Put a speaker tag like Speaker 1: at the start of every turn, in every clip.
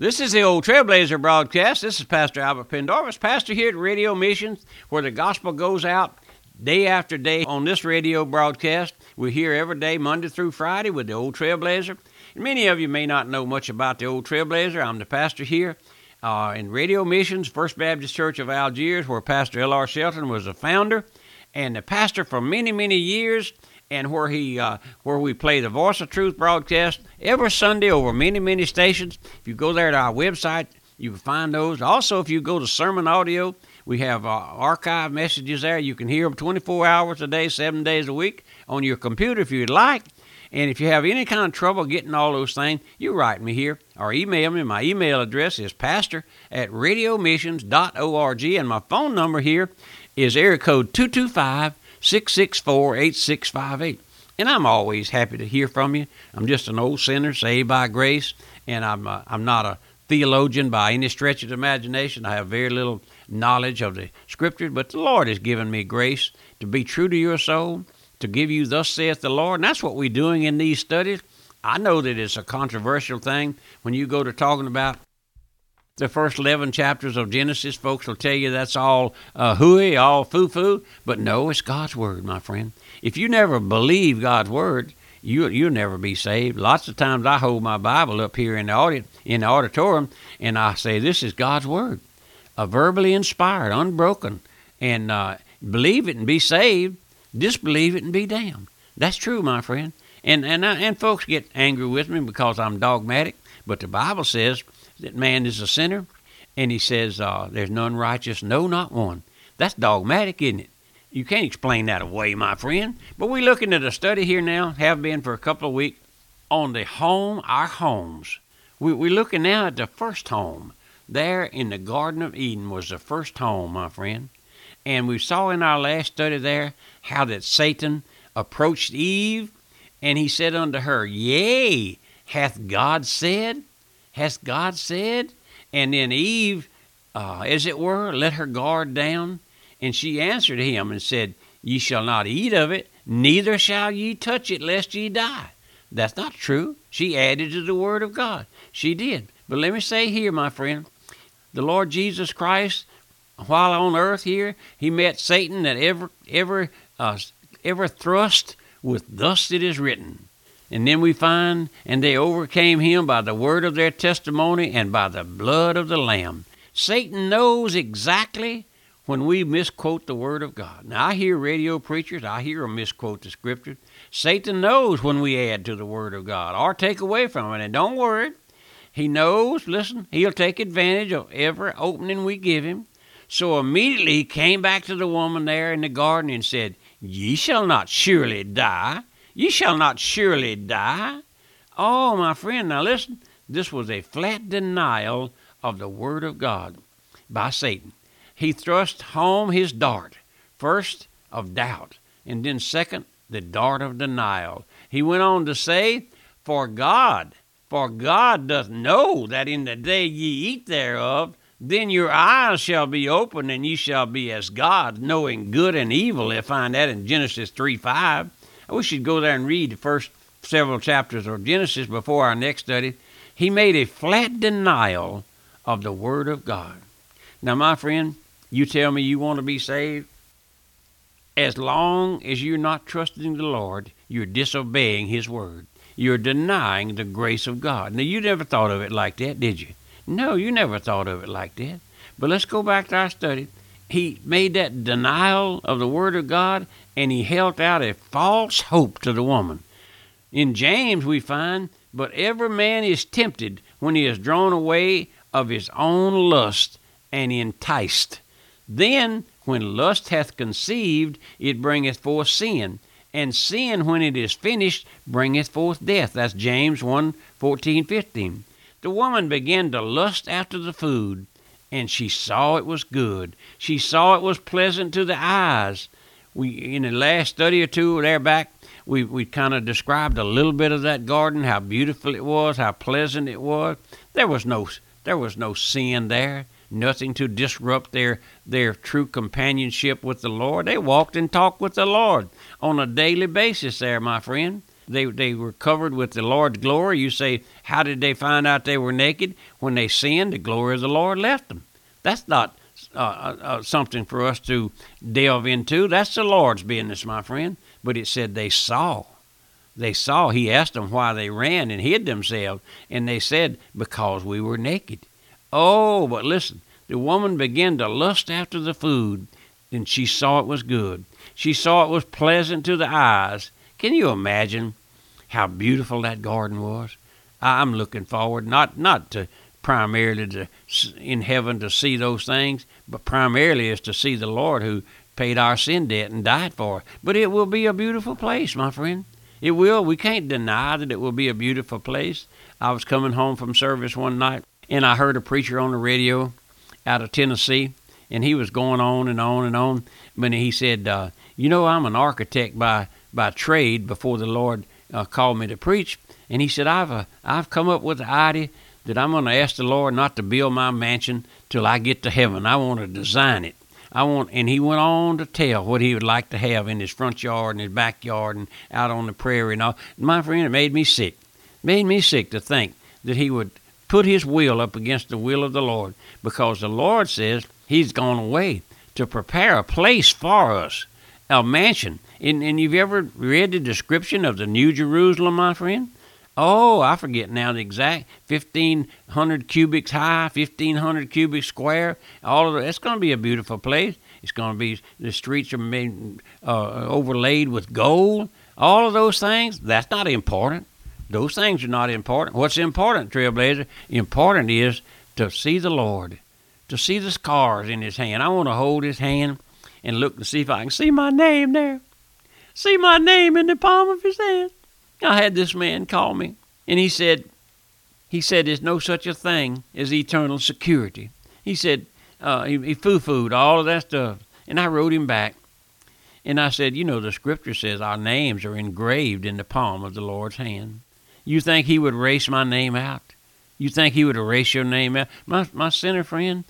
Speaker 1: This is the old Trailblazer broadcast. This is Pastor Albert Pendarvis, pastor here at Radio Missions, where the gospel goes out day after day on this radio broadcast. We're here every day, Monday through Friday, with the old Trailblazer. And many of you may not know much about the old Trailblazer. I'm the pastor here uh, in Radio Missions, First Baptist Church of Algiers, where Pastor L.R. Shelton was the founder and the pastor for many, many years and where he uh, where we play the Voice of Truth broadcast every Sunday over many many stations. If you go there to our website, you can find those. Also, if you go to Sermon Audio, we have uh, archive messages there. You can hear them 24 hours a day, seven days a week on your computer if you'd like. And if you have any kind of trouble getting all those things, you write me here or email me. My email address is pastor at radiomissions.org, and my phone number here is area code 225 664 8658. And I'm always happy to hear from you. I'm just an old sinner saved by grace, and I'm, uh, I'm not a theologian by any stretch of imagination. I have very little knowledge of the scriptures, but the Lord has given me grace to be true to your soul, to give you, Thus saith the Lord. And that's what we're doing in these studies. I know that it's a controversial thing when you go to talking about the first 11 chapters of Genesis, folks will tell you that's all uh, hooey, all foo foo. But no, it's God's Word, my friend. If you never believe God's Word, you, you'll never be saved. Lots of times I hold my Bible up here in the, audi- in the auditorium and I say, This is God's Word, uh, verbally inspired, unbroken. And uh, believe it and be saved, disbelieve it and be damned. That's true, my friend. And, and, and folks get angry with me because I'm dogmatic, but the Bible says, that man is a sinner, and he says uh, there's none righteous, no, not one. That's dogmatic, isn't it? You can't explain that away, my friend. But we're looking at a study here now, have been for a couple of weeks, on the home, our homes. We, we're looking now at the first home. There in the Garden of Eden was the first home, my friend. And we saw in our last study there how that Satan approached Eve, and he said unto her, Yea, hath God said? Has God said? And then Eve, uh, as it were, let her guard down, and she answered him and said, Ye shall not eat of it, neither shall ye touch it, lest ye die. That's not true. She added to the word of God. She did. But let me say here, my friend, the Lord Jesus Christ, while on earth here, he met Satan at every every uh, every thrust with "Thus it is written." And then we find, and they overcame him by the word of their testimony and by the blood of the Lamb. Satan knows exactly when we misquote the word of God. Now, I hear radio preachers, I hear them misquote the scriptures. Satan knows when we add to the word of God or take away from it. And don't worry, he knows, listen, he'll take advantage of every opening we give him. So immediately he came back to the woman there in the garden and said, Ye shall not surely die. Ye shall not surely die. Oh, my friend, now listen. This was a flat denial of the Word of God by Satan. He thrust home his dart, first of doubt, and then second, the dart of denial. He went on to say, For God, for God doth know that in the day ye eat thereof, then your eyes shall be opened, and ye shall be as God, knowing good and evil. You find that in Genesis 3 5. I wish you'd go there and read the first several chapters of Genesis before our next study. He made a flat denial of the Word of God. Now, my friend, you tell me you want to be saved? As long as you're not trusting the Lord, you're disobeying His Word. You're denying the grace of God. Now, you never thought of it like that, did you? No, you never thought of it like that. But let's go back to our study. He made that denial of the Word of God and he held out a false hope to the woman. In James, we find, But every man is tempted when he is drawn away of his own lust and enticed. Then, when lust hath conceived, it bringeth forth sin. And sin, when it is finished, bringeth forth death. That's James 1 14, 15. The woman began to lust after the food, and she saw it was good. She saw it was pleasant to the eyes, we in the last study or two there back, we we kind of described a little bit of that garden, how beautiful it was, how pleasant it was. There was no there was no sin there, nothing to disrupt their their true companionship with the Lord. They walked and talked with the Lord on a daily basis there, my friend. They they were covered with the Lord's glory. You say, how did they find out they were naked? When they sinned, the glory of the Lord left them. That's not uh, uh, uh, something for us to delve into. That's the Lord's business, my friend. But it said they saw. They saw. He asked them why they ran and hid themselves, and they said, Because we were naked. Oh, but listen, the woman began to lust after the food, and she saw it was good. She saw it was pleasant to the eyes. Can you imagine how beautiful that garden was? I'm looking forward not not to primarily to in heaven to see those things, but primarily is to see the Lord who paid our sin debt and died for it. But it will be a beautiful place, my friend. It will. We can't deny that it will be a beautiful place. I was coming home from service one night and I heard a preacher on the radio out of Tennessee, and he was going on and on and on. But he said, uh, "You know, I'm an architect by by trade before the Lord uh, called me to preach." And he said, "I've uh, I've come up with the idea that I'm going to ask the Lord not to build my mansion till I get to heaven. I want to design it." I want, and he went on to tell what he would like to have in his front yard and his backyard and out on the prairie and all. My friend, it made me sick. It made me sick to think that he would put his will up against the will of the Lord because the Lord says he's gone away to prepare a place for us, a mansion. And, and you've ever read the description of the New Jerusalem, my friend? Oh, I forget now the exact 1,500 cubics high, 1,500 cubic square. All of it. It's going to be a beautiful place. It's going to be the streets are made, uh, overlaid with gold. All of those things. That's not important. Those things are not important. What's important, Trailblazer? Important is to see the Lord, to see the scars in His hand. I want to hold His hand and look to see if I can see my name there. See my name in the palm of His hand. I had this man call me, and he said, he said, there's no such a thing as eternal security. He said, uh, he, he foo-fooed all of that stuff. And I wrote him back. And I said, you know, the scripture says our names are engraved in the palm of the Lord's hand. You think he would erase my name out? You think he would erase your name out? My, my sinner friend,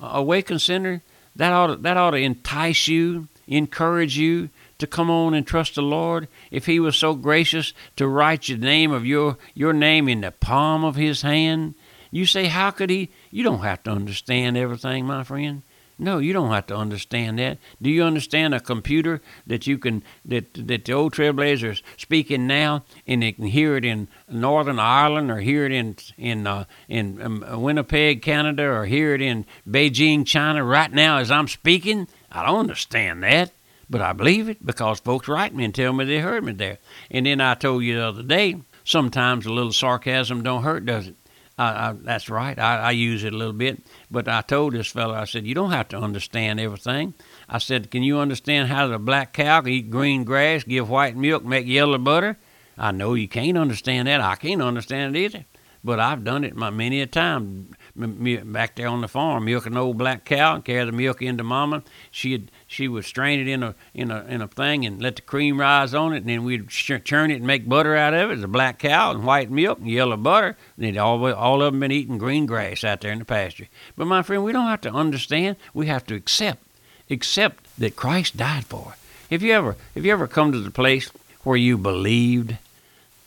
Speaker 1: awakened sinner, that ought, to, that ought to entice you, encourage you to come on and trust the Lord. If he was so gracious to write your name of your, your name in the palm of his hand, you say, how could he? You don't have to understand everything, my friend. No, you don't have to understand that. Do you understand a computer that you can that that the old trailblazers speaking now, and they can hear it in Northern Ireland, or hear it in in uh, in um, Winnipeg, Canada, or hear it in Beijing, China, right now as I'm speaking? I don't understand that, but I believe it because folks write me and tell me they heard me there. And then I told you the other day, sometimes a little sarcasm don't hurt, does it? I, I, that's right. I, I use it a little bit. But I told this fellow, I said, you don't have to understand everything. I said, can you understand how the black cow can eat green grass, give white milk, make yellow butter? I know you can't understand that. I can't understand it either. But I've done it my, many a time back there on the farm, milking old black cow and carry the milk into mama. She'd she would strain it in a in a in a thing and let the cream rise on it, and then we'd churn it and make butter out of it. It's a black cow and white milk and yellow butter. And all all of them been eating green grass out there in the pasture. But my friend, we don't have to understand. We have to accept accept that Christ died for it. Have you ever have you ever come to the place where you believed?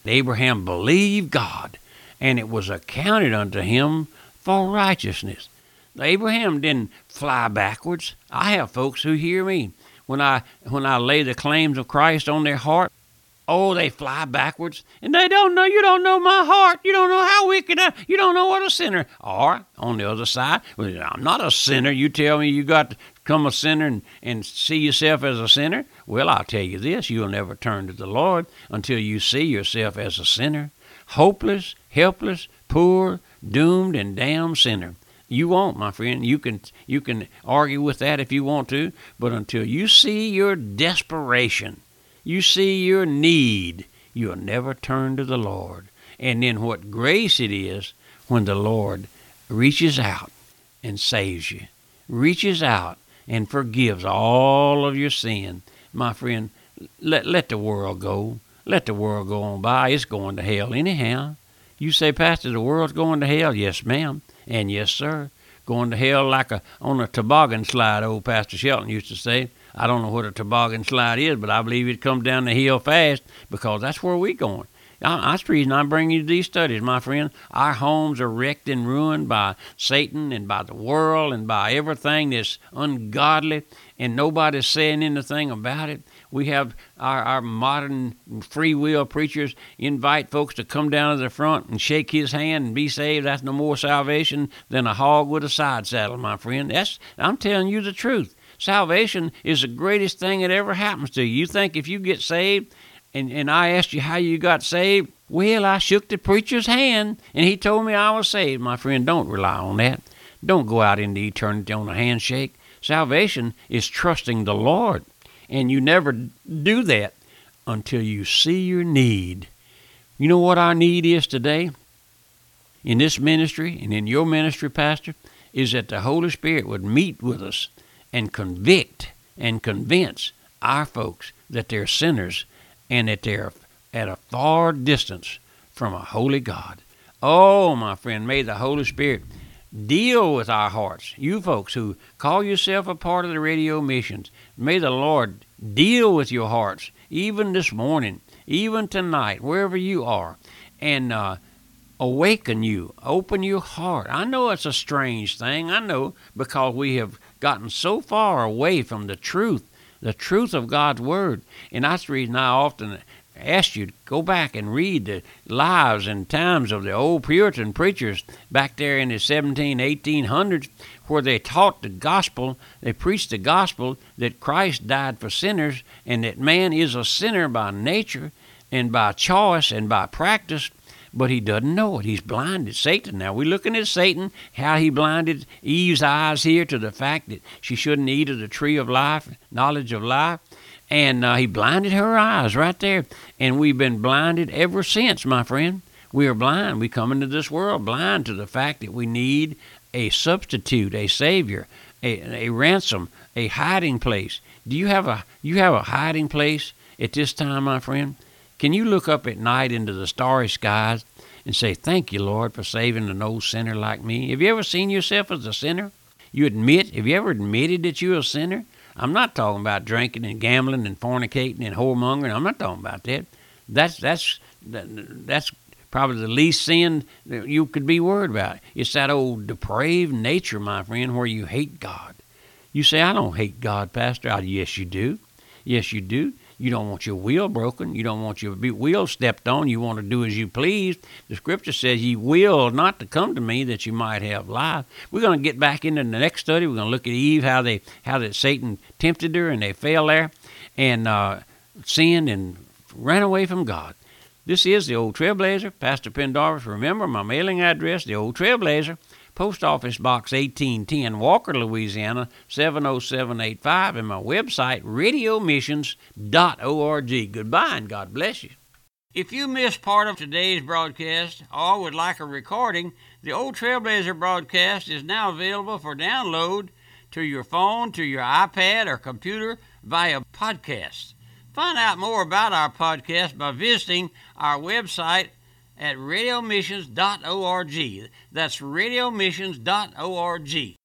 Speaker 1: Abraham believed God, and it was accounted unto him for righteousness. Abraham didn't fly backwards. I have folks who hear me when I when I lay the claims of Christ on their heart. Oh, they fly backwards, and they don't know. You don't know my heart. You don't know how wicked I. You don't know what a sinner. Or on the other side, well, I'm not a sinner. You tell me you got to come a sinner and, and see yourself as a sinner. Well, I'll tell you this: you'll never turn to the Lord until you see yourself as a sinner, hopeless, helpless, poor, doomed, and damned sinner. You won't, my friend. You can you can argue with that if you want to, but until you see your desperation, you see your need, you'll never turn to the Lord. And then what grace it is when the Lord reaches out and saves you, reaches out and forgives all of your sin. My friend, let let the world go. Let the world go on by. It's going to hell anyhow. You say, Pastor, the world's going to hell? Yes, ma'am. And yes, sir, going to hell like a on a toboggan slide, old Pastor Shelton used to say. I don't know what a toboggan slide is, but I believe it comes down the hill fast because that's where we're going. That's the reason I bring you these studies, my friend. Our homes are wrecked and ruined by Satan and by the world and by everything that's ungodly, and nobody's saying anything about it. We have our, our modern free will preachers invite folks to come down to the front and shake his hand and be saved. That's no more salvation than a hog with a side saddle, my friend. That's I'm telling you the truth. Salvation is the greatest thing that ever happens to you. You think if you get saved and, and I asked you how you got saved, well, I shook the preacher's hand and he told me I was saved. My friend, don't rely on that. Don't go out into eternity on a handshake. Salvation is trusting the Lord. And you never do that until you see your need. You know what our need is today? In this ministry and in your ministry, Pastor, is that the Holy Spirit would meet with us and convict and convince our folks that they're sinners and that they're at a far distance from a holy God. Oh, my friend, may the Holy Spirit deal with our hearts. You folks who call yourself a part of the radio missions, may the Lord deal with your hearts, even this morning, even tonight, wherever you are, and uh, awaken you, open your heart. I know it's a strange thing. I know because we have gotten so far away from the truth the truth of God's Word. And that's the reason I often ask you to go back and read the lives and times of the old Puritan preachers back there in the 17, 1800s, where they taught the gospel, they preached the gospel that Christ died for sinners and that man is a sinner by nature and by choice and by practice but he doesn't know it. He's blinded. Satan. Now we're looking at Satan, how he blinded Eve's eyes here to the fact that she shouldn't eat of the tree of life, knowledge of life. And uh, he blinded her eyes right there. And we've been blinded ever since, my friend. We are blind. We come into this world blind to the fact that we need a substitute, a savior, a, a ransom, a hiding place. Do you have a you have a hiding place at this time, my friend? Can you look up at night into the starry skies and say, Thank you, Lord, for saving an old sinner like me? Have you ever seen yourself as a sinner? You admit, have you ever admitted that you're a sinner? I'm not talking about drinking and gambling and fornicating and whoremongering. I'm not talking about that. That's that's that's probably the least sin that you could be worried about. It's that old depraved nature, my friend, where you hate God. You say, I don't hate God, Pastor. I, yes, you do. Yes, you do. You don't want your wheel broken. You don't want your wheel stepped on. You want to do as you please. The scripture says, Ye will not to come to me that you might have life. We're going to get back into the next study. We're going to look at Eve, how they how that Satan tempted her and they fell there and uh, sinned and ran away from God. This is the Old Trailblazer, Pastor Pendarvis. Remember my mailing address, the Old Trailblazer. Post Office Box 1810, Walker, Louisiana 70785, and my website, radiomissions.org. Goodbye and God bless you. If you missed part of today's broadcast or would like a recording, the Old Trailblazer broadcast is now available for download to your phone, to your iPad, or computer via podcast. Find out more about our podcast by visiting our website at radiomissions.org. That's radiomissions.org.